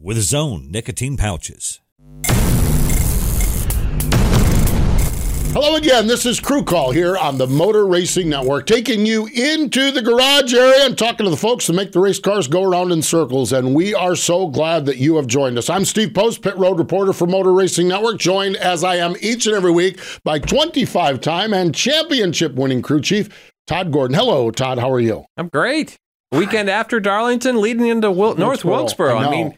with his own nicotine pouches. Hello again. This is Crew Call here on the Motor Racing Network, taking you into the garage area and talking to the folks that make the race cars go around in circles. And we are so glad that you have joined us. I'm Steve Post, pit road reporter for Motor Racing Network, joined as I am each and every week by 25 time and championship winning crew chief, Todd Gordon. Hello, Todd. How are you? I'm great. Weekend after Darlington, leading into Wil- North Wilkesboro. I, I mean,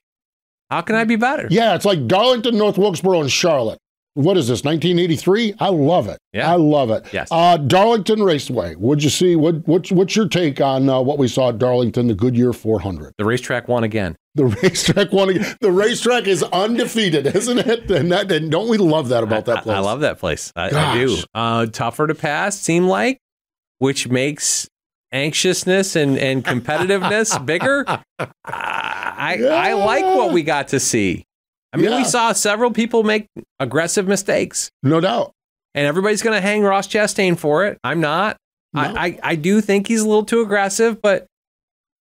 how can I be better? Yeah, it's like Darlington, North Wilkesboro, and Charlotte. What is this, 1983? I love it. Yeah. I love it. Yes. Uh, Darlington Raceway. What'd you see? What, what's, what's your take on uh, what we saw at Darlington, the Goodyear 400? The racetrack won again. The racetrack won. again. The racetrack is undefeated, isn't it? And, that, and don't we love that about that place? I, love that place. I, I do. Uh, tougher to pass, seem like, which makes anxiousness and, and competitiveness bigger. I, I like what we got to see. I mean, Yeah. we saw several people make aggressive mistakes, No doubt. and everybody's going to hang Ross Chastain for it. I'm not. No. I, I, I do think he's a little too aggressive, but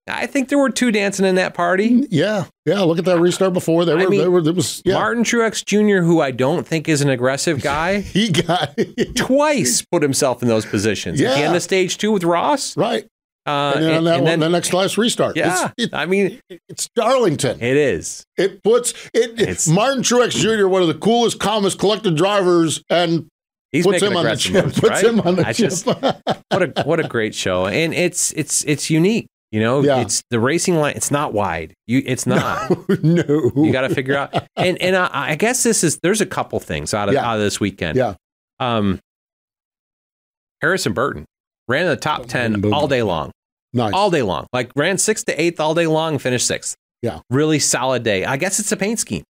I think there were two dancing in that party. Yeah, yeah. Look at that restart before. They I were. mean, were. It was. Yeah. Martin Truex Jr., who I don't think is an aggressive guy, he got twice put himself in those positions. At the Yeah. end of stage two with Ross. right. Uh, And then on that one, the next last restart. yeah, It's, it, I mean, it's Darlington. it is. It puts it. It's- Martin Truex Jr., one of the coolest, calmest, collected drivers, and He's puts making him on the aggressive chip. moves, Puts right? him on the I chip. just- what a what a great show, and it's it's it's unique. You know, Yeah. it's the racing line. It's not wide. You, it's not. no. You got to figure out. And and I, I guess this is there's a couple things out of Yeah. out of this weekend. Yeah. Um, Harrison Burton ran in the top ten Boom. all day long. Nice. all day long. Like ran sixth to eighth all day long, finished sixth. Yeah. really solid day. I guess it's a paint scheme.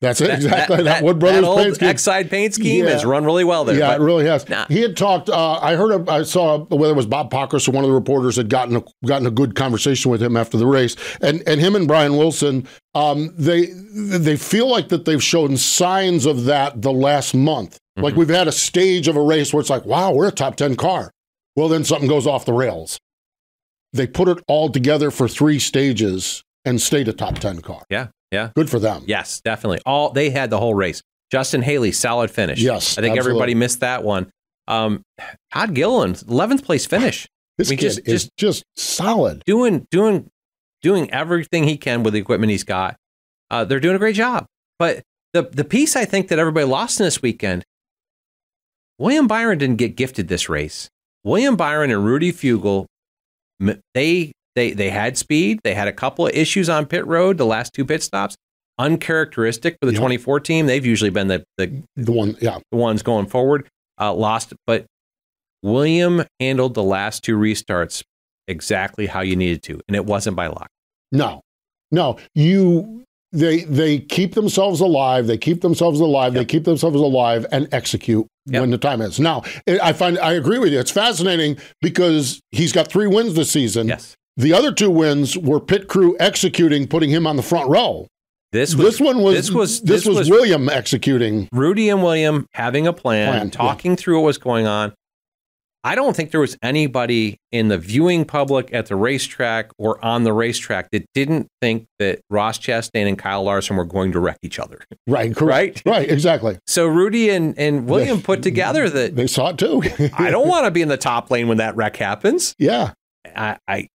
That's it. That- exactly. That, that, Wood Brothers that old paint scheme. Exide paint scheme Yeah. has run really well there. Yeah, it really has. Nah. He had talked. Uh, I heard. A, I saw whether it was Bob Pockrass or one of the reporters had gotten a, gotten a good conversation with him after the race, and and him and Brian Wilson. Um, they they feel like that they've shown signs of that the last month. Like Mm-hmm. we've had a stage of a race where it's like, wow, we're a top ten car. Well, then something goes off the rails. They put it all together for three stages and stayed a top ten car. yeah, yeah, Good for them. yes, definitely. All they had the whole race. Justin Haley, solid finish. Yes, I think absolutely. everybody missed that one. Um, Todd Gilliland, eleventh place finish, This I mean, kid just- is just solid. doing doing doing everything he can with the equipment he's got. Uh, they're doing a great job. But the the piece I think that everybody lost in this weekend, William Byron didn't get gifted this race. William Byron and Rudy Fugle, they they they had speed. They had a couple of issues on pit road. The last two pit stops, uncharacteristic for the Yep. 24 team. They've usually been the the, The one, yeah. the ones going forward. Uh, lost, but William handled the last two restarts exactly how you needed to, and it wasn't by luck. No, no. You they they keep themselves alive. They keep themselves alive. They keep themselves alive and execute Yep. when the time is. Now, I find I agree with you. It's fascinating because he's got three wins this season. Yes. The other two wins were pit crew executing, putting him on the front row. This was This one was this was this, was, William executing. Rudy and William having a plan, Plan, talking through what was going on. I don't think there was anybody in the viewing public at the racetrack or on the racetrack that didn't think that Ross Chastain and Kyle Larson were going to wreck each other. Right, correct. Right? Right, exactly. So Rudy and, and William put together that They saw it too. I don't want to be in the top lane when that wreck happens. yeah, I, I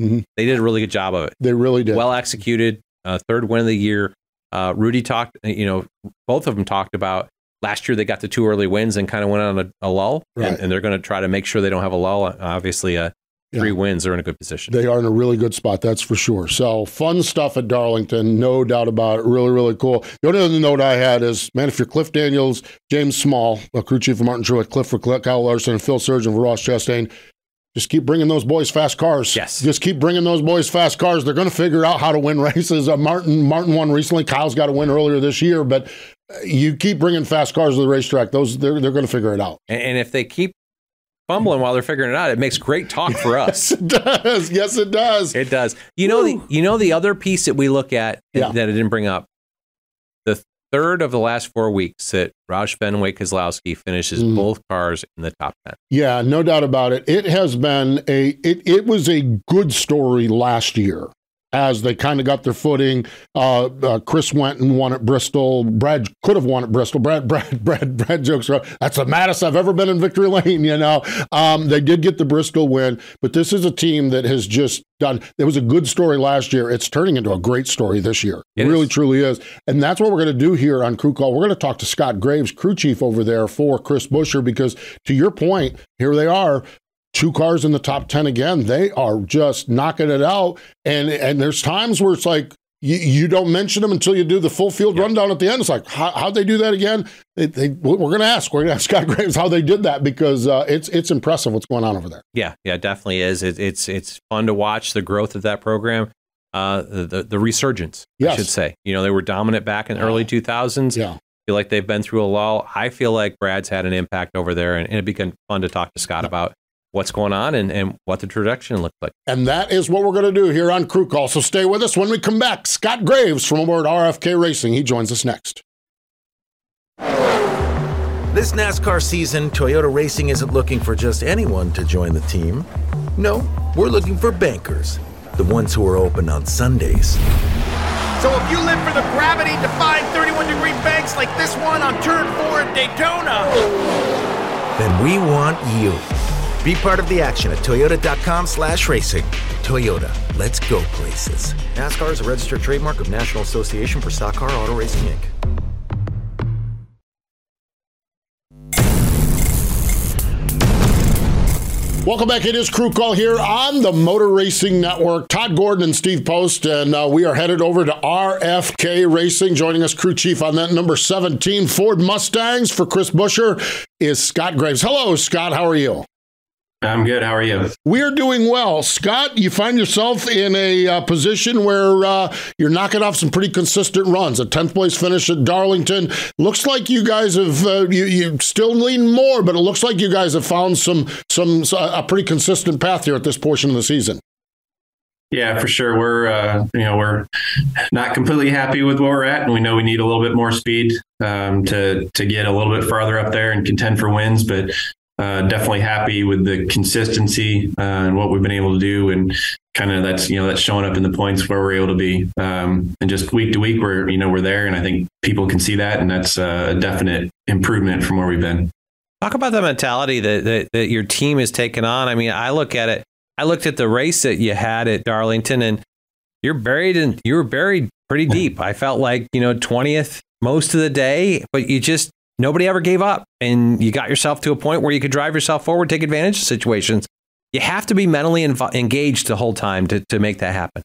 Mhm. they did a really good job of it. they really did. well executed. Uh, third win of the year. Uh, Rudy talked. You know, both of them talked about last year they got the two early wins and kind of went on a, a lull, Right. and, and they're going to try to make sure they don't have a lull. Obviously, uh, three Yeah. wins, they're in a good position. They are in a really good spot, that's for sure. So fun stuff at Darlington, no doubt about it. Really, really cool. The only other note I had is, man, if you're Cliff Daniels, James Small, a crew chief for Martin Truex, Cliff for Kyle Larson, and Phil Surgen for Ross Chastain, Just keep bringing those boys fast cars. Yes. Just keep bringing those boys fast cars. They're going to figure out how to win races. Uh, Martin Martin won recently. Kyle's got a win earlier this year, but uh, you keep bringing fast cars to the racetrack. Those they're they're going to figure it out. And, and if they keep fumbling while they're figuring it out, it makes great talk for us. it does. Yes, it does. It does. You know the you know the other piece that we look at Yeah. that I didn't bring up. Third of the last four weeks that Roush Fenway Keselowski finishes Mm. both cars in the top ten. Yeah, no doubt about it. It has been a it it was a good story last year as they kind of got their footing. Uh, uh, Chris went and won at Bristol. Brad could have won at Bristol. Brad Brad Brad Brad jokes around. That's the maddest I've ever been in victory lane. You know, um, they did get the Bristol win, but this is a team that has just done. It was a good story last year. It's turning into a great story this year. It, It really truly is, and that's what we're going to do here on Crew Call. We're going to talk to Scott Graves, crew chief over there for Chris Buescher, because to your point, here they are two cars in the top 10 again they are just knocking it out and and there's times where it's like you, you don't mention them until you do the full field rundown at the end it's like how, how'd they do that again they, they, we're going to ask we're going to ask scott graves how they did that because uh, it's it's impressive what's going on over there Yeah, yeah, it definitely is. It, it's it's fun to watch the growth of that program. Uh, the, the the resurgence, Yes. I should say. You know, they were dominant back in the early two thousands. yeah feel like they've been through a lull. I feel like Brad's had an impact over there, and, and it'd be fun to talk to Scott about what's going on and, and what the trajectory looks like. and that is what we're going to do here on crew call so stay with us when we come back scott graves from aboard rfk racing he joins us next This NASCAR season, Toyota Racing isn't looking for just anyone to join the team. No, we're looking for bankers, the ones who are open on Sundays. So if you live for the gravity-defying 31-degree banks like this one on Turn 4 at Daytona, Then we want you. Be part of the action at toyota.com slash racing. Toyota, let's go places. NASCAR is a registered trademark of National Association for Stock Car Auto Racing, Inc. Welcome back. It is Crew Call here on the Motor Racing Network. Todd Gordon and Steve Post, and uh, we are headed over to RFK Racing. Joining us, crew chief on that number 17 Ford Mustangs for Chris Buescher is Scott Graves. Hello, Scott. How are you? I'm good. How are you? We are doing well. Scott, you find yourself in a uh, position where uh, you're knocking off some pretty consistent runs. A 10th place finish at Darlington. Looks like you guys have, uh, you, you still lean more, but it looks like you guys have found some, some, a pretty consistent path here at this portion of the season. Yeah, for sure. We're uh, you know we're not completely happy with where we're at, and we know we need a little bit more speed um, to to get a little bit farther up there and contend for wins. But uh, definitely happy with the consistency uh, and what we've been able to do, and kind of that's you know that's showing up in the points where we're able to be, um, and just week to week we're you know we're there, and I think people can see that, and that's uh, a definite improvement from where we've been. Talk about the mentality that, that, that your team has taken on. I mean, I look at it, I looked at the race that you had at Darlington and you're buried in, you were buried pretty deep. I felt like, you know, 20th most of the day, but you just, nobody ever gave up and you got yourself to a point where you could drive yourself forward, take advantage of situations. You have to be mentally inv- engaged the whole time to, to make that happen.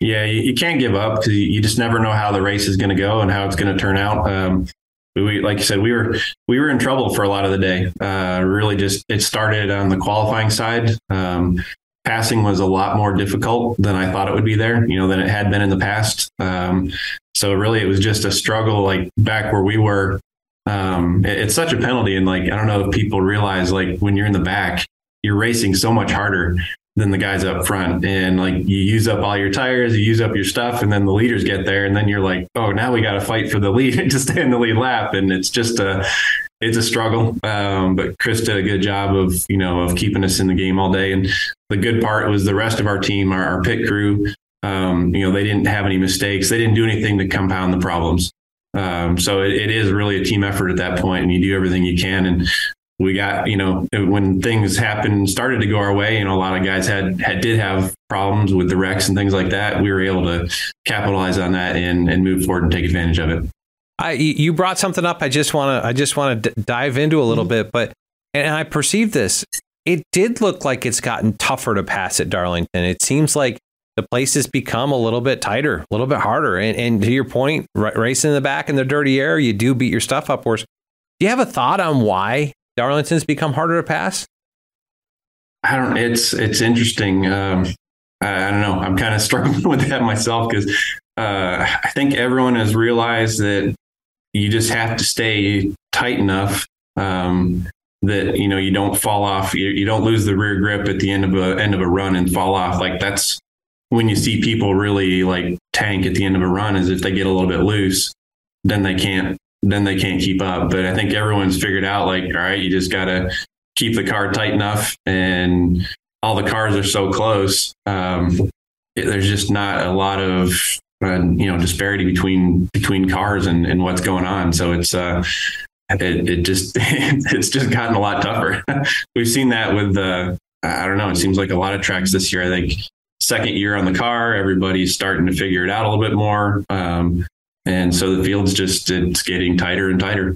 Yeah, you, you can't give up because you just never know how the race is going to go and how it's going to turn out. Um, we, like you said, we were we were in trouble for a lot of the day. Uh, really, just it started on the qualifying side. Um, passing was a lot more difficult than I thought it would be there. You know, than it had been in the past. Um, so really, it was just a struggle. Like back where we were, um, it- it's such a penalty, and like I don't know if people realize, like when you're in the back, you're racing so much harder than the guys up front. And like you use up all your tires, you use up your stuff, and then the leaders get there, and then you're like, oh, now we got to fight for the lead to stay in the lead lap, and it's just a it's a struggle. Um, but Chris did a good job of you know of keeping us in the game all day. And the good part was the rest of our team, our, our pit crew. Um, you know, they didn't have any mistakes. They didn't do anything to compound the problems. Um, so it, it is really a team effort at that point, and you do everything you can. And we got, you know, when things happened, started to go our way, you know, a lot of guys had, had did have problems with the wrecks and things like that. We were able to capitalize on that and, and move forward and take advantage of it. I you brought something up. I just want to I just want to d- dive into a little bit, but and I perceive this. It did look like it's gotten tougher to pass at Darlington. It seems like the place has become a little bit tighter, a little bit harder. And, and to your point, r- racing in the back in the dirty air, you do beat your stuff up worse. Do you have a thought on why Darlington's become harder to pass? I don't. It's it's interesting. Um, I, I don't know. I'm kind of struggling with that myself because uh, I think everyone has realized that you just have to stay tight enough um, that you know you don't fall off. You, you don't lose the rear grip at the end of a end of a run and fall off. Like that's when you see people really like tank at the end of a run, is if they get a little bit loose, then they can't then they can't keep up. But I think everyone's figured out like, all right, you just got to keep the car tight enough and all the cars are so close. Um, there's just not a lot of uh, you know disparity between between cars and, and what's going on. So it's uh, it, it just it's just gotten a lot tougher. We've seen that with uh, I don't know. It seems like a lot of tracks this year. I think second year on the car, everybody's starting to figure it out a little bit more. Um, and so the field's just it's getting tighter and tighter.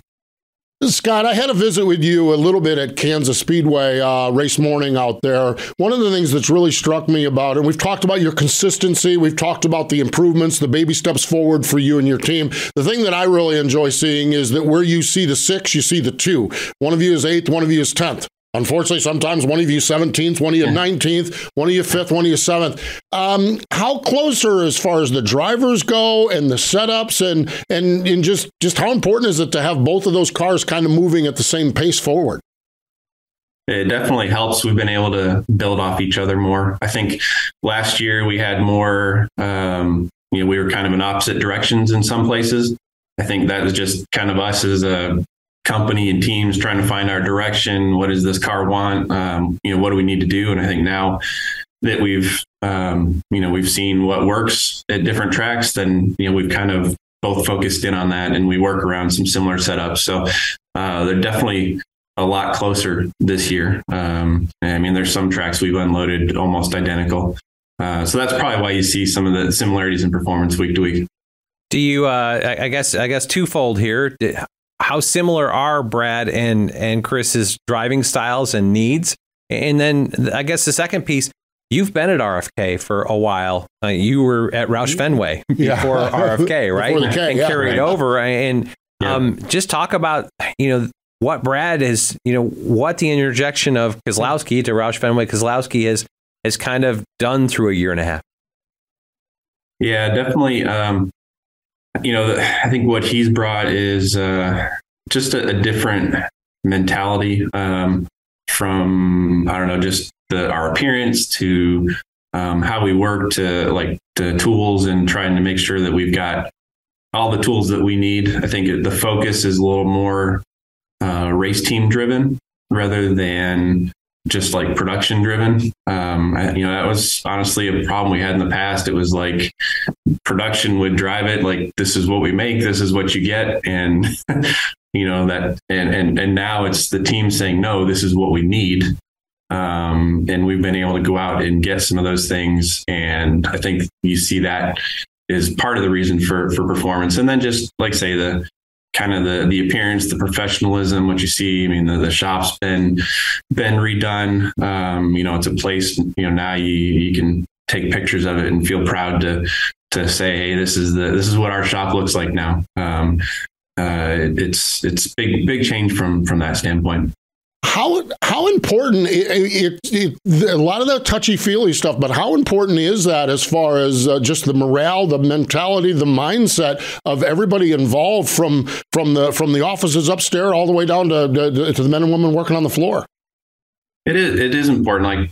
Scott, I had a visit with you a little bit at Kansas Speedway uh, race morning out there. One of the things that's really struck me about, and we've talked about your consistency, we've talked about the improvements, the baby steps forward for you and your team. The thing that I really enjoy seeing is that where you see the six, you see the two. One of you is eighth, one of you is tenth. Unfortunately, sometimes one of you 17th, one of you 19th, one of you 5th, one of you 7th. Um, how closer as far as the drivers go and the setups and, and, and just, just how important is it to have both of those cars kind of moving at the same pace forward? It definitely helps. We've been able to build off each other more. I think last year we had more, um, you know, we were kind of in opposite directions in some places. I think that was just kind of us as a company and teams trying to find our direction. What does this car want? Um, you know, what do we need to do? And I think now that we've, um, you know, we've seen what works at different tracks, then, you know, we've kind of both focused in on that and we work around some similar setups. So uh, they're definitely a lot closer this year. Um, I mean, there's some tracks we've unloaded almost identical. Uh, so that's probably why you see some of the similarities in performance week to week. Do you? Uh, I guess. I guess twofold here how similar are Brad and and Chris's driving styles and needs? And then I guess the second piece, you've been at RFK for a while. Uh, you were at Roush Fenway before yeah. RFK, right? K, and yeah, carried right. over. And um, just talk about you know what Brad is, you know, what the interjection of Keselowski to Roush Fenway Keselowski has has kind of done through a year and a half. Yeah, definitely. Um, you know, I think what he's brought is uh, just a, a, different mentality um, from I don't know, just the, our appearance to um, how we work to like the tools and trying to make sure that we've got all the tools that we need. I think the focus is a little more uh, race team driven rather than just like production driven. Um, you know, that was honestly a problem we had in the past. It was like production would drive it. Like this is what we make. This is what you get. And, you know, that, and, and, and now it's the team saying, no, this is what we need. Um, and we've been able to go out and get some of those things. And I think you see that is part of the reason for, for performance. And then just like say the, kind of the the appearance, the professionalism, what you see. I mean, the, the shop's been been redone. Um, you know, it's a place. You know, now you you can take pictures of it and feel proud to to say, hey, this is the this is what our shop looks like now. Um, uh, it's it's big big change from from that standpoint how how important it, it, it, a lot of that touchy feely stuff, but how important is that as far as uh, just the morale, the mentality, the mindset of everybody involved from from the from the offices upstairs all the way down to, to, to the men and women working on the floor. It is it is important. Like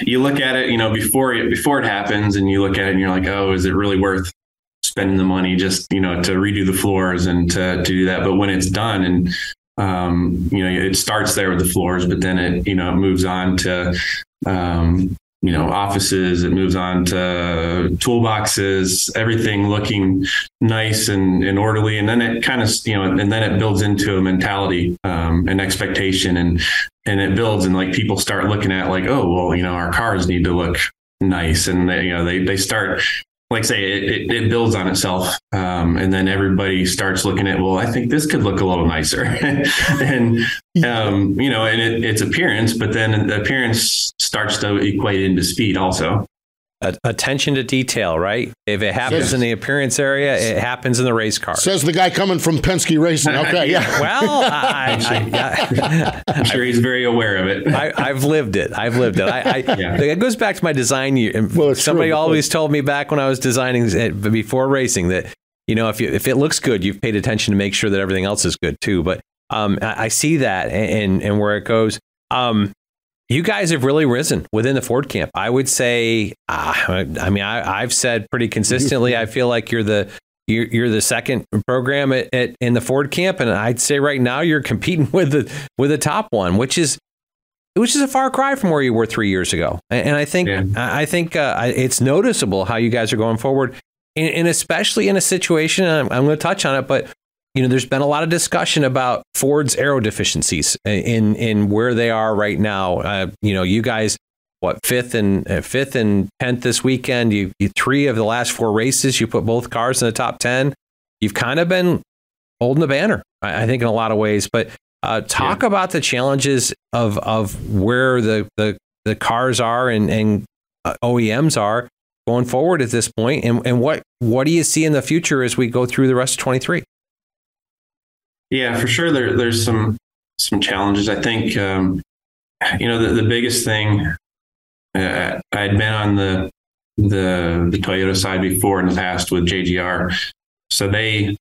you look at it, you know, before it before it happens, and you look at it and you're like, oh, is it really worth spending the money just you know to redo the floors and to, to do that? But when it's done and um, you know, it starts there with the floors, but then it, you know, it moves on to, um, you know, offices, it moves on to toolboxes, everything looking nice and, and orderly. And then it kind of, you know, and then it builds into a mentality, um, an expectation and, and it builds and like people start looking at like, oh, well, you know, our cars need to look nice. And they, you know, they, they start like say it, it, it, builds on itself um, and then everybody starts looking at well i think this could look a little nicer. And um, you know and it, its appearance but then the appearance starts to equate into speed also attention to detail, right? If it happens Says- in the appearance area, it happens in the race car. Says the guy coming from Penske Racing. Okay, yeah. well, I, I, I'm sure he's very aware of it. I, I, I've lived it. I've lived it. I, I, Yeah. It goes back to my design year. Well, it's Somebody true. always told me back when I was designing it before racing that you know if you, if it looks good, you've paid attention to make sure that everything else is good too. But um, I, I see that and and where it goes. Um, you guys have really risen within the Ford camp. I would say. Uh, I mean, I, I've said pretty consistently. I feel like you're the you're, you're the second program at, at in the Ford camp, and I'd say right now you're competing with the with the top one, which is which is a far cry from where you were three years ago. And, and I think Yeah. I I think uh, it's noticeable how you guys are going forward, and, and especially in a situation. I'm, I'm going to touch on it, but you know, there's been a lot of discussion about Ford's aero deficiencies in in where they are right now. Uh, you know, you guys. What fifth and uh, fifth and tenth this weekend? You, you three of the last four races. You put both cars in the top ten. You've kind of been holding the banner, I, I think, in a lot of ways. But uh, talk about the challenges of of where the the, the cars are and and uh, OEMs are going forward at this point, and and what what do you see in the future as we go through the rest of twenty three? Yeah, for sure. There, there's some some challenges. I think um, you know the, the biggest thing. Uh, I'd been on the the the Toyota side before in the past with JGR, so they,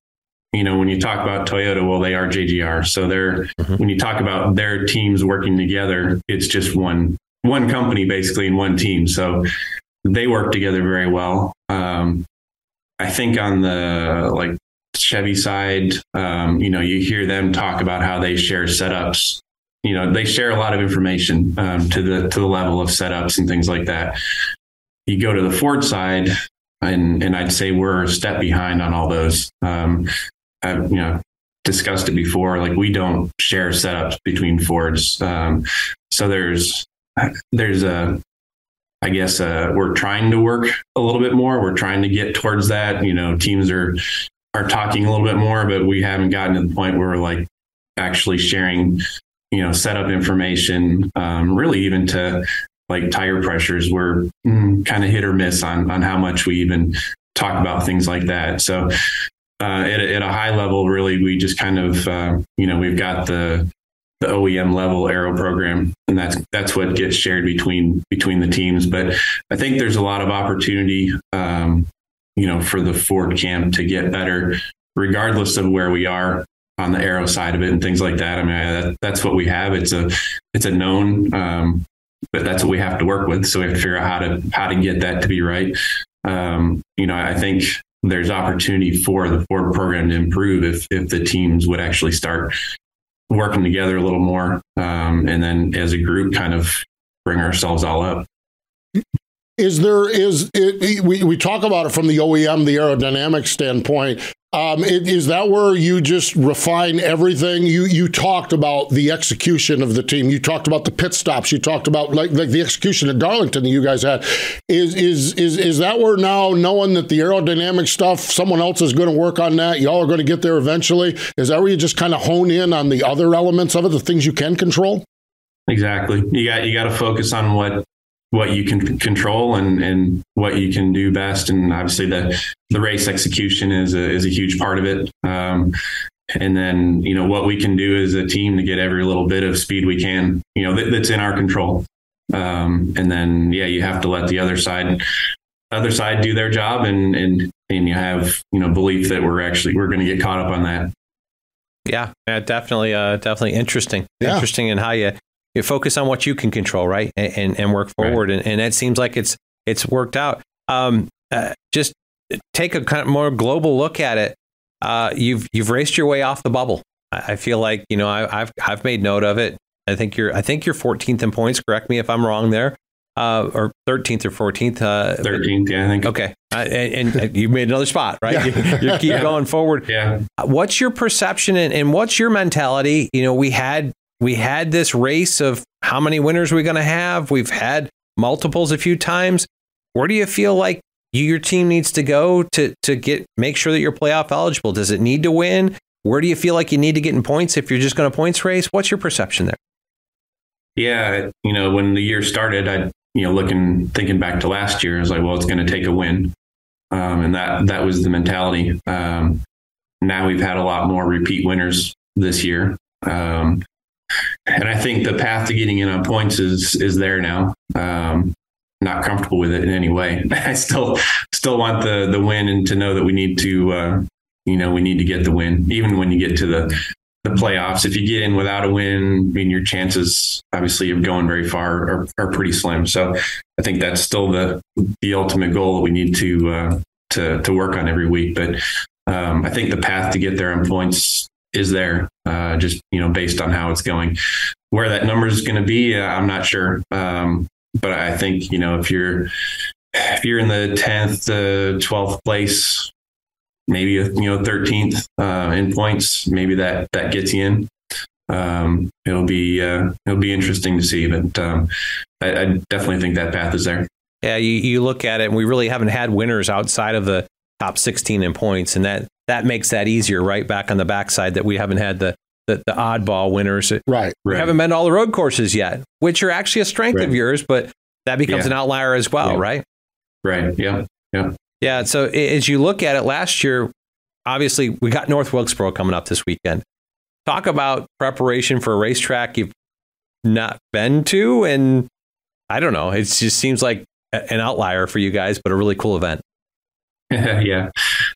you know, when you talk about Toyota, well, they are JGR. So they're Mhm. when you talk about their teams working together, it's just one one company basically and one team. So they work together very well. Um, I think on the like Chevy side, um, you know, you hear them talk about how they share setups. You know, they share a lot of information um, to the to the level of setups and things like that. You go to the Ford side, and and I'd say we're a step behind on all those. Um, I've you know discussed it before. Like we don't share setups between Fords, um, so there's there's a I guess uh, we're trying to work a little bit more. We're trying to get towards that. You know, teams are are talking a little bit more, but we haven't gotten to the point where we're like actually sharing, you know, setup information. Um, really, even to like tire pressures, we're mm, kind of hit or miss on on how much we even talk about things like that. So. Uh, at, a- at a high level, really, we just kind of, uh, you know, we've got the the OEM level aero program, and that's that's what gets shared between between the teams. But I think there's a lot of opportunity, um, you know, for the Ford camp to get better, regardless of where we are on the aero side of it and things like that. I mean, I, that, that's what we have. It's a it's a known, um, but that's what we have to work with. So we have to figure out how to how to get that to be right. Um, you know, I think there's opportunity for the Ford program to improve if if the teams would actually start working together a little more, um, and then as a group, kind of bring ourselves all up. Is there is it, we we talk about it from the OEM, the aerodynamic standpoint. Um, it, is that where you just refine everything? You you talked about the execution of the team. You talked about the pit stops. You talked about like like the execution at Darlington that you guys had. Is is is is that where now knowing that the aerodynamic stuff, someone else is going to work on that. Y'all are going to get there eventually. Is that where you just kind of hone in on the other elements of it, the things you can control? Exactly. You got you got to focus on what what you can control and and what you can do best. And obviously the the race execution is a is a huge part of it. Um, and then you know what we can do as a team to get every little bit of speed we can. You know that, that's in our control. Um, and then yeah, you have to let the other side other side do their job and and and you have you know belief that we're actually we're going to get caught up on that. Yeah, yeah, definitely, uh, definitely interesting. Yeah. Interesting in how you you focus on what you can control, right, and and, and work Right. forward, and, and it seems like it's it's worked out. Um, uh, just take a kind of more global look at it. Uh, you've you've raced your way off the bubble. I I feel like you know I, I've I've made note of it. I think you're I think you're 14th in points. Correct me if I'm wrong there, uh, or 13th or 14th. Uh, Thirteenth, yeah, I think. Okay, uh, and, and you made another spot, right? You, you keep Yeah. going forward Yeah. what's your perception and, and what's your mentality you know we had we had this race of how many winners we're going to have. We've had multiples a few times. Where do you feel like you, your team needs to go to to get make sure that you're playoff eligible? Does it need to win? Where do you feel like you need to get in points if you're just going to points race? What's your perception there? Yeah, you know, when the year started, I, you know, looking thinking back to last year, I was like, well, it's going to take a win, um, and that that was the mentality. Um, now we've had a lot more repeat winners this year. Um, and I think the path to getting in on points is is there now. Um, not comfortable with it in any way. I still still want the the win and to know that we need to uh, you know we need to get the win even when you get to the the playoffs. If you get in without a win, I mean your chances obviously of going very far are, are pretty slim. So I think that's still the the ultimate goal that we need to uh, to to work on every week. But um, I think the path to get there on points is there, uh, just you know, based on how it's going. Where that number is going to be, uh, I'm not sure. Um, but I think you know if you're if you're in the tenth to twelfth place, maybe you know thirteenth uh, in points, maybe that that gets you in. Um, it'll be uh, it'll be interesting to see, but um, I, I definitely think that path is there. Yeah, you, you look at it, and we really haven't had winners outside of the top 16 in points, and that that makes that easier, right? Back on the backside, that we haven't had the the, the oddball winners. Right. We Right. haven't been to all the road courses yet, which are actually a strength of yours, but that becomes Yeah. an outlier as well, Yeah. right? Right. Yeah. Yeah. Yeah. So as you look at it last year, obviously we got North Wilkesboro coming up this weekend. Talk about preparation for a racetrack you've not been to. And I don't know, it just seems like an outlier for you guys, but a really cool event. yeah.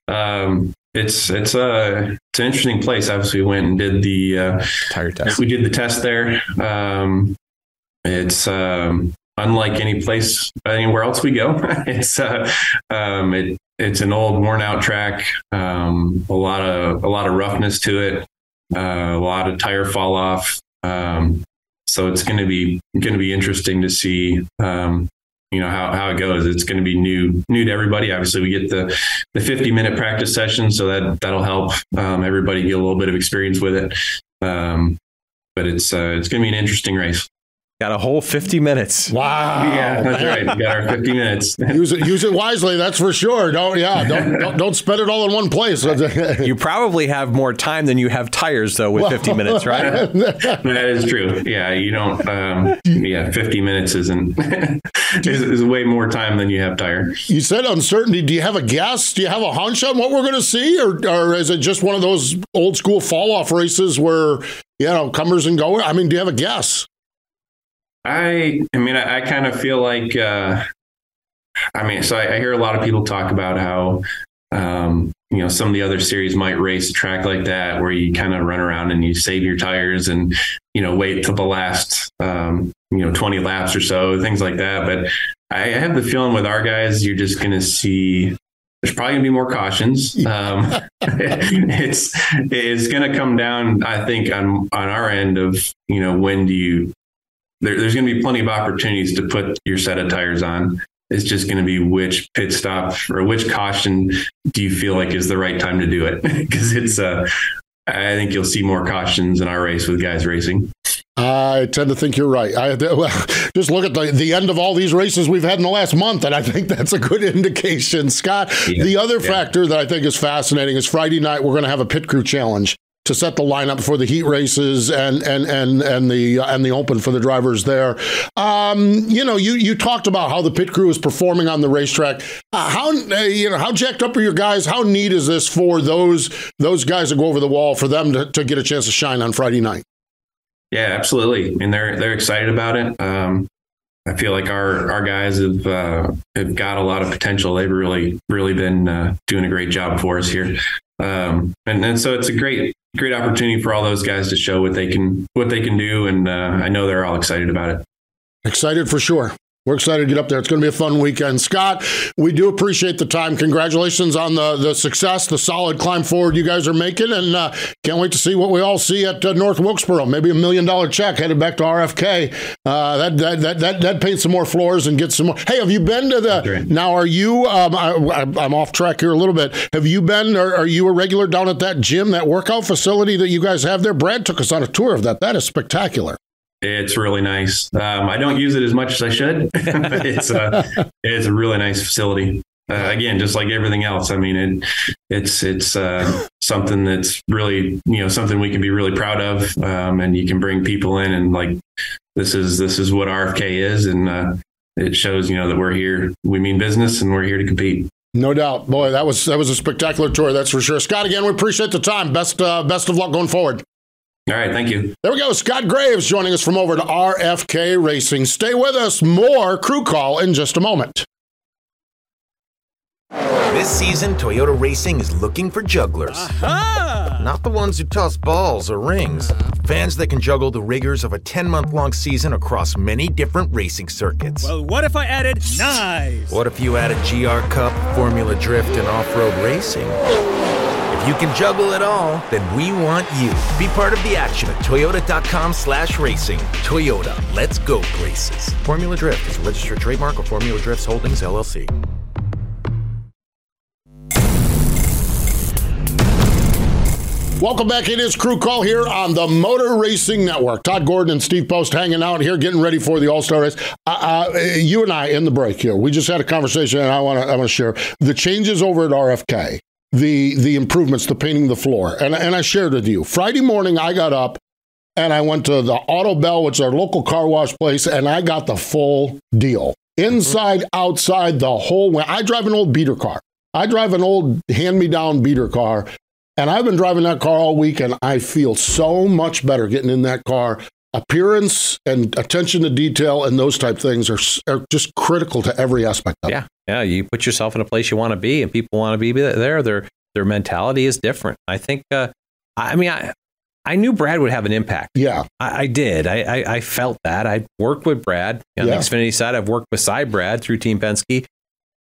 Um, it's it's a it's an interesting place. Obviously, we went and did the uh, Tire test. we did the test there. Um, it's um, unlike any place anywhere else we go. it's uh, um, it it's an old worn out track. Um, a lot of a lot of roughness to it. Uh, a lot of tire fall off. Um, so it's going to be going to be interesting to see um, you know how, how it goes. It's going to be new new to everybody. Obviously, we get the the 50 minute practice session, so that that'll help um, everybody get a little bit of experience with it. Um, but it's uh, it's going to be an interesting race. Got a whole 50 minutes. Wow. yeah, that's right. We got our 50 minutes. use it use it wisely, that's for sure. Don't yeah, don't don't, don't spend it all in one place. You probably have more time than you have tires, though, with 50 minutes, right? that is true. Yeah, you don't. Um, yeah, 50 minutes isn't is, is way more time than you have tire. you said uncertainty. Do you have a guess? Do you have a hunch on what we're going to see, or or is it just one of those old school fall off races where you know comers and goers? I mean, do you have a guess? I, I mean, I, I kind of feel like, uh, I mean, so I, I hear a lot of people talk about how, um, you know, some of the other series might race a track like that where you kind of run around and you save your tires and, you know, wait till the last, um, you know, 20 laps or so, things like that. But I have the feeling with our guys, you're just going to see there's probably gonna be more cautions. Um, it's it's gonna come down, I think, on on our end of you know when do you there, there's going to be plenty of opportunities to put your set of tires on. It's just going to be which pit stop or which caution do you feel like is the right time to do it? Because it's, uh, I think you'll see more cautions in our race with guys racing. I tend to think you're right. I well, just look at the, the end of all these races we've had in the last month, and I think that's a good indication. Scott, Yeah. the other Yeah. factor that I think is fascinating is Friday night we're going to have a pit crew challenge to set the lineup for the heat races and and and and the and the open for the drivers there. Um, you know, you you talked about how the pit crew is performing on the racetrack. Uh, how uh, you know how jacked up are your guys? How neat is this for those those guys that go over the wall for them to, to get a chance to shine on Friday night? Yeah, absolutely. And they're they're excited about it. Um, I feel like our our guys have uh, have got a lot of potential. They've really really been uh, doing a great job for us here. Um, and and so it's a great great opportunity for all those guys to show what they can what they can do. And uh, I know they're all excited about it. Excited for sure. We're excited to get up there. It's going to be a fun weekend. Scott, we do appreciate the time. Congratulations on the, the success, the solid climb forward you guys are making, and uh, can't wait to see what we all see at uh, North Wilkesboro. Maybe a million dollar check headed back to RFK. Uh, that, that that that that paints some more floors and gets some more. Hey, have you been to the? Now, are you? Um, I, I- I'm off track here a little bit. Have you been? Or are you a regular down at that gym, that workout facility that you guys have there? Brad took us on a tour of that. That is spectacular. It's really nice. Um, I don't use it as much as I should. it's a it's a really nice facility. Uh, again, just like everything else. I mean, it it's it's uh, something that's really you know something we can be really proud of, um, and you can bring people in and like this is this is what RFK is, and uh, it shows you know that we're here, we mean business, and we're here to compete. No doubt, boy. That was that was a spectacular tour. That's for sure. Scott, again, we appreciate the time. Best uh, best of luck going forward. All right, thank you. There we go. Scott Graves joining us from over to RFK Racing. Stay with us. More crew call in just a moment. This season, Toyota Racing is looking for jugglers. Not the ones who toss balls or rings. Fans that can juggle the rigors of a 10 month long season across many different racing circuits. Well, what if I added knives? What if you added GR Cup, Formula Drift, and off road racing? If you can juggle it all, then we want you. Be part of the action at toyota.com slash racing. Toyota, let's go places. Formula Drift is a registered trademark of Formula Drifts Holdings, LLC. Welcome back. It is Crew Call here on the Motor Racing Network. Todd Gordon and Steve Post hanging out here, getting ready for the All Star race. Uh, uh, you and I in the break here. We just had a conversation, and I want to I want to share the changes over at RFK, the the improvements, the painting the floor, and and I shared with you Friday morning. I got up and I went to the Auto Bell, which is our local car wash place, and I got the full deal, mm-hmm. inside, outside, the whole way. I drive an old beater car. I drive an old hand me down beater car. And I've been driving that car all week, and I feel so much better getting in that car. Appearance and attention to detail and those type things are, are just critical to every aspect of it. Yeah. You put yourself in a place you want to be, and people want to be there. Their their mentality is different. I think. Uh, I mean, I I knew Brad would have an impact. Yeah, I, I did. I, I, I felt that. I worked with Brad on Yeah. the Xfinity side. I've worked beside Brad through Team Penske.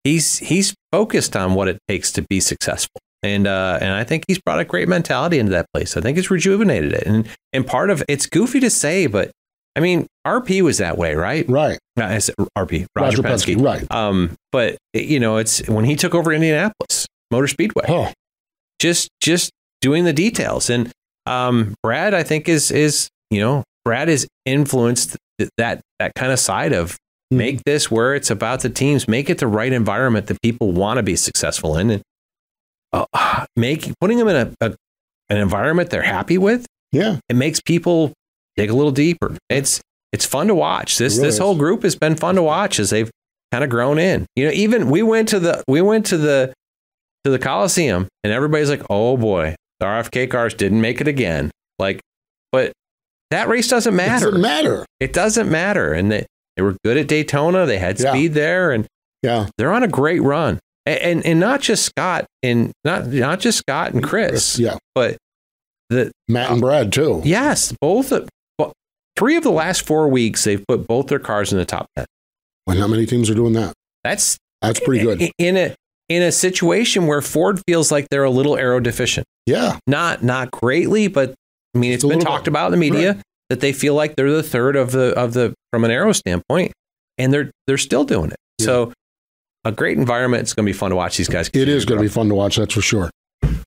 He's he's focused on what it takes to be successful, and uh, and I think he's brought a great mentality into that place. I think it's rejuvenated it, and and part of it's goofy to say, but I mean RP was that way, right? right. Uh, I said RP Roger, Roger Penske, Penske, right. Um, but you know, it's when he took over Indianapolis Motor Speedway Oh, just just doing the details and um brad i think is is you know brad has influenced th- that that kind of side of Hmm. make this where it's about the teams make it the right environment that people want to be successful in and uh, make putting them in a, a an environment they're happy with yeah. it makes people dig a little deeper it's it's fun to watch this really this is. whole group has been fun to watch as they've kind of grown in you know even we went to the we went to the to the coliseum and everybody's like oh boy the rfk cars didn't make it again like but that race doesn't It matter doesn't matter. it doesn't matter and they, they were good at daytona they had Yeah. speed there and Yeah. they're on a great run and and, and not just scott and not not just scott and chris Yeah. but the Matt and Brad, too. Yes, both. Three of the last four weeks, they've put both their cars in the top ten. Well, how many teams are doing that? That's That's pretty good. in a in a situation where Ford feels like they're a little aero deficient. Yeah. Not not greatly, but I mean, it's a been talked bit. about in the media that they feel like they're the third of the of the from an aero standpoint, and they're they're still doing it. Yeah. So. A great environment. It's going to be fun to watch these guys. It is going to be fun to watch, that's for sure.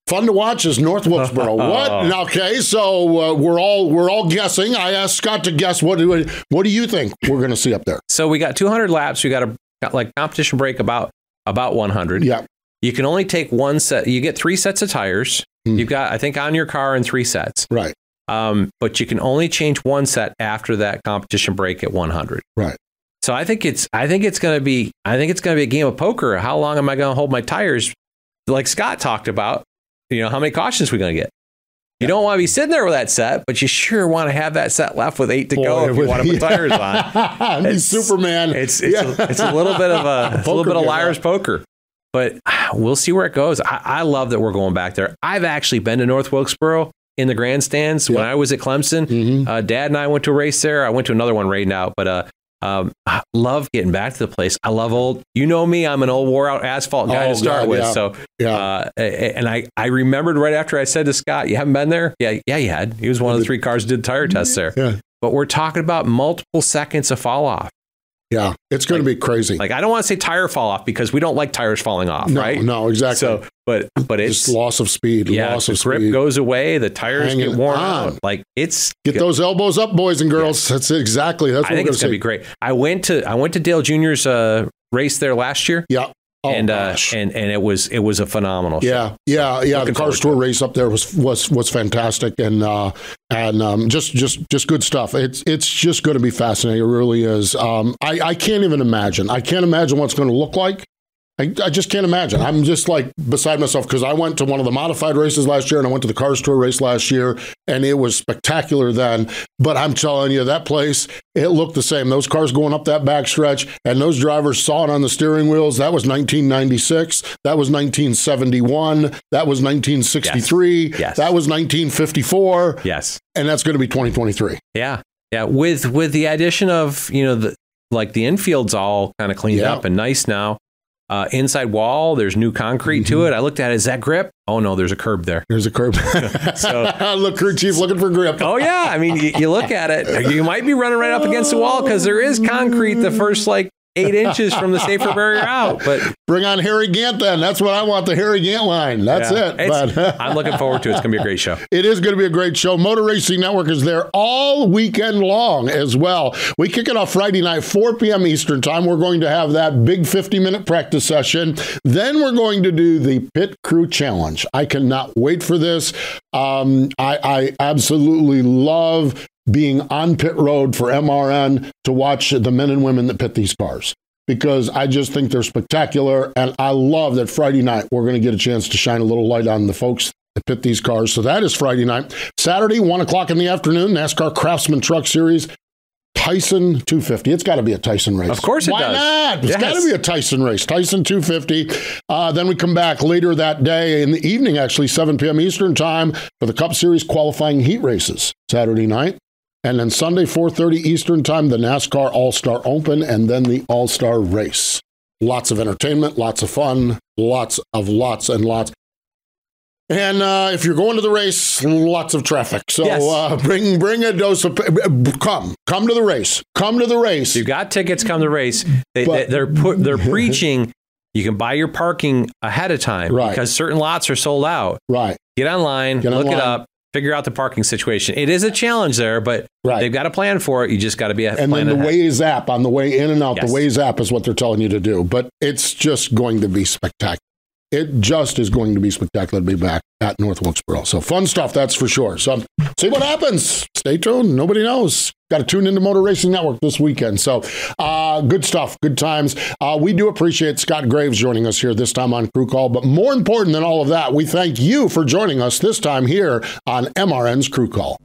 Fun to watch is North Wilkesboro. what? Okay, so uh, we're all we're all guessing. I asked Scott to guess. What do what do you think we're going to see up there? So we got 200 laps. We got a got like competition break about about 100. Yeah, You can only take one set. You get three sets of tires. Hmm. You've got, I think, on your car in three sets. right, Um, but you can only change one set after that competition break at 100. right. So I think it's, I think it's going to be, I think it's going to be a game of poker. How long am I going to hold my tires? Like Scott talked about, you know, how many cautions we going to get? You don't want to be sitting there with that set, but you sure want to have that set left with eight to go if you want to put tires on. It's- Superman. It's it's, Yeah. a, it's a little bit of a, a little bit of liar's yeah. poker, but we'll see where it goes. I, I love that we're going back there. I've actually been to North Wilkesboro in the grandstands when I was at Clemson. Mhm. Uh, Dad and I went to a race there. I went to another one right now, but uh, um, I love getting back to the place. I love old. You know me. I'm an old wore out asphalt guy Oh, to start God, with. yeah. So Yeah. uh, and I, I remembered right after I said to Scott, "You haven't been there? Yeah, yeah, you had. He was one of the three cars did tire tests there. Yeah. But we're talking about multiple seconds of fall off. Yeah, it's going to be crazy. Like I don't want to say tire fall off because we don't like tires falling off, no, right? no, exactly. So, but but it's Just loss of speed. yeah, loss the of grip speed. goes away, the tires Hanging get worn on. out. Like it's Get those elbows up, boys and girls. That's exactly. That's what I think it's going gonna be great. I went to I went to Dale Jr.'s uh, race there last year. Yeah, Oh, and uh, and and it was it was a phenomenal. show. Yeah, yeah, yeah. The Cars Tour race up there was was was fantastic, and uh, and um, just just just good stuff. It's it's just going to be fascinating. It really is. Um, I I can't even imagine. I can't imagine what's going to look like. I, I just can't imagine. I'm just like beside myself because I went to one of the modified races last year and I went to the Cars Tour race last year and it was spectacular then. But I'm telling you, that place, it looked the same. Those cars going up that backstretch and those drivers sawing on the steering wheels. That was 1996. That was 1971. That was 1963. Yes. Yes. That was 1954. Yes. And that's going to be 2023. Yeah. Yeah. With with the addition of you know the like the infield's all kind of cleaned Yeah. up and nice now. Uh, inside wall, there's new concrete Mm-hmm. to it. I looked at it. Is that grip? Oh no, there's a curb there. There's a curb. So Look, crew chief looking for grip. Oh yeah, I mean, you, you look at it, you might be running right up against the wall because there is concrete the first like eight inches from the safer barrier out. But Bring on Harry Gant then. That's what I want, the Harry Gant line. That's yeah, it. But I'm looking forward to it. It's gonna be a great show. It is going to be a great show. Motor Racing Network is there all weekend long as well. We kick it off Friday night, 4 p.m. Eastern Time. We're going to have that big 50 minute practice session. Then we're going to do the Pit Crew Challenge. I cannot wait for this. Um, I, I absolutely love being on pit road for MRN to watch the men and women that pit these cars because I just think they're spectacular. And I love that Friday night we're going to get a chance to shine a little light on the folks that pit these cars. So that is Friday night. Saturday, 1 o'clock in the afternoon, NASCAR Craftsman Truck Series. Tyson 250. It's got to be a Tyson race. Of course it Why does. not? It's Yes. got to be a Tyson race. Tyson 250. Uh, then we come back later that day in the evening, actually, 7 p.m. Eastern Time for the Cup Series qualifying heat races Saturday night. And then Sunday, 4.30 Eastern Time, the NASCAR All-Star Open and then the All-Star Race. Lots of entertainment, lots of fun, lots of lots and lots. And uh, if you're going to the race, lots of traffic. So Yes. uh, bring bring a dose of come come to the race. Come to the race. You got tickets, come to the race. They, But- they, are put, they're preaching. You can buy your parking ahead of time Right. because certain lots are sold out. Right. Get online, Get look online. it up, figure out the parking situation. It is a challenge there, but Right. they've got a plan for it. You just got to be a And then the ahead. Waze app on the way in and out. Yes. The Waze app is what they're telling you to do. But it's just going to be spectacular. It just is going to be spectacular to be back at North Wilkesboro. So fun stuff, that's for sure. So see what happens. Stay tuned. Nobody knows. Got to tune into Motor Racing Network this weekend. So uh, good stuff, good times. Uh, we do appreciate Scott Graves joining us here this time on Crew Call. But more important than all of that, we thank you for joining us this time here on MRN's Crew Call.